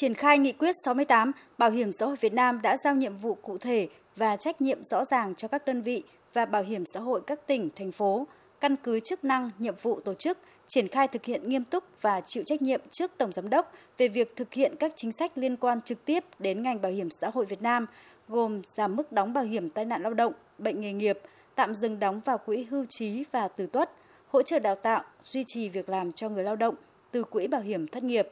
Triển khai nghị quyết 68, Bảo hiểm xã hội Việt Nam đã giao nhiệm vụ cụ thể và trách nhiệm rõ ràng cho các đơn vị và bảo hiểm xã hội các tỉnh, thành phố, căn cứ chức năng, nhiệm vụ tổ chức, triển khai thực hiện nghiêm túc và chịu trách nhiệm trước Tổng Giám đốc về việc thực hiện các chính sách liên quan trực tiếp đến ngành bảo hiểm xã hội Việt Nam, gồm giảm mức đóng bảo hiểm tai nạn lao động, bệnh nghề nghiệp, tạm dừng đóng vào quỹ hưu trí và tử tuất, hỗ trợ đào tạo, duy trì việc làm cho người lao động từ quỹ bảo hiểm thất nghiệp.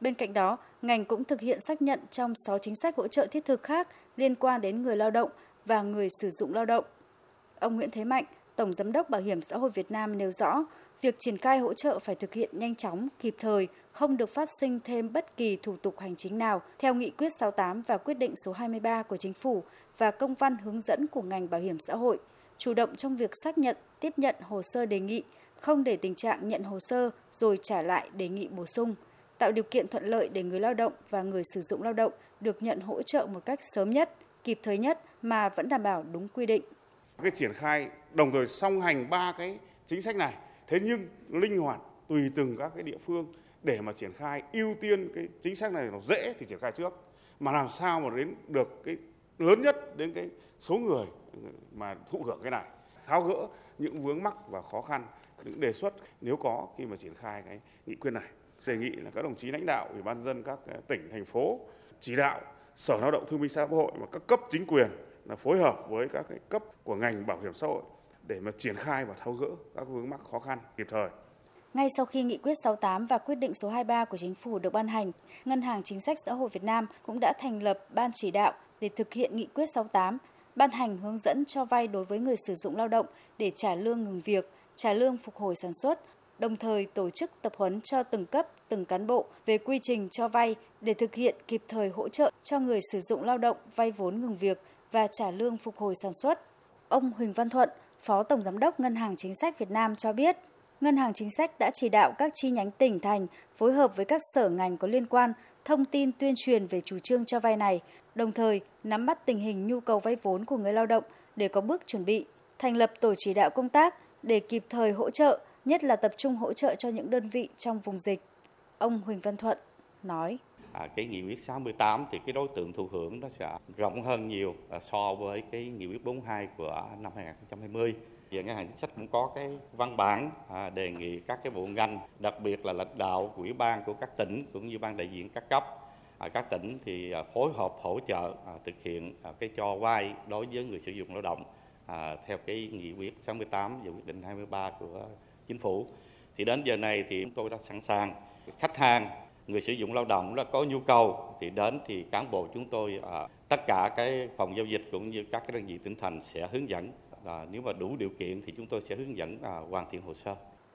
Bên cạnh đó, ngành cũng thực hiện xác nhận trong 6 chính sách hỗ trợ thiết thực khác liên quan đến người lao động và người sử dụng lao động. Ông Nguyễn Thế Mạnh, Tổng Giám đốc Bảo hiểm xã hội Việt Nam nêu rõ, việc triển khai hỗ trợ phải thực hiện nhanh chóng, kịp thời, không được phát sinh thêm bất kỳ thủ tục hành chính nào theo nghị quyết 68 và quyết định số 23 của chính phủ và công văn hướng dẫn của ngành bảo hiểm xã hội, chủ động trong việc xác nhận, tiếp nhận hồ sơ đề nghị, không để tình trạng nhận hồ sơ rồi trả lại đề nghị bổ sung, tạo điều kiện thuận lợi để người lao động và người sử dụng lao động được nhận hỗ trợ một cách sớm nhất, kịp thời nhất mà vẫn đảm bảo đúng quy định. Cái triển khai đồng thời song hành ba cái chính sách này, thế nhưng linh hoạt tùy từng các cái địa phương để mà triển khai ưu tiên cái chính sách này nó dễ thì triển khai trước mà làm sao mà đến được cái lớn nhất đến cái số người mà thụ hưởng cái này tháo gỡ những vướng mắc và khó khăn những đề xuất nếu có khi mà triển khai cái nghị quyết này đề nghị là các đồng chí lãnh đạo ủy ban dân các ờ, tỉnh thành phố chỉ đạo sở lao động thương binh xã hội và các cấp chính quyền là phối hợp với các cái cấp của ngành bảo hiểm xã hội để mà triển khai và tháo gỡ các vướng mắc khó khăn kịp thời. Ngay sau khi nghị quyết 68 và quyết định số 23 của chính phủ được ban hành, Ngân hàng Chính sách Xã hội Việt Nam cũng đã thành lập ban chỉ đạo để thực hiện nghị quyết 68, ban hành hướng dẫn cho vay đối với người sử dụng lao động để trả lương ngừng việc, trả lương phục hồi sản xuất, đồng thời tổ chức tập huấn cho từng cấp, từng cán bộ về quy trình cho vay để thực hiện kịp thời hỗ trợ cho người sử dụng lao động vay vốn ngừng việc và trả lương phục hồi sản xuất. Ông Huỳnh Văn Thuận, Phó Tổng Giám đốc Ngân hàng Chính sách Việt Nam cho biết, Ngân hàng Chính sách đã chỉ đạo các chi nhánh tỉnh thành phối hợp với các sở ngành có liên quan thông tin tuyên truyền về chủ trương cho vay này, đồng thời nắm bắt tình hình nhu cầu vay vốn của người lao động để có bước chuẩn bị, thành lập tổ chỉ đạo công tác để kịp thời hỗ trợ, nhất là tập trung hỗ trợ cho những đơn vị trong vùng dịch. Ông Huỳnh Văn Thuận nói. À, cái nghị quyết 68 thì cái đối tượng thụ hưởng nó sẽ rộng hơn nhiều à, so với cái nghị quyết 42 của năm 2020 và ngân hàng chính sách cũng có cái văn bản à, đề nghị các cái bộ ngành đặc biệt là lãnh đạo quỹ ban của các tỉnh cũng như ban đại diện các cấp à, các tỉnh thì à, phối hợp hỗ trợ à, thực hiện à, cái cho vay đối với người sử dụng lao động à, theo cái nghị quyết 68 và quyết định 23 của chính phủ. Thì đến giờ này thì chúng tôi đã sẵn sàng. Khách hàng, người sử dụng lao động là có nhu cầu, thì đến thì cán bộ chúng tôi ở tất cả cái phòng giao dịch cũng như các cái đơn vị tỉnh thành sẽ hướng dẫn. Là nếu mà đủ điều kiện thì chúng tôi sẽ hướng dẫn à, hoàn thiện hồ sơ.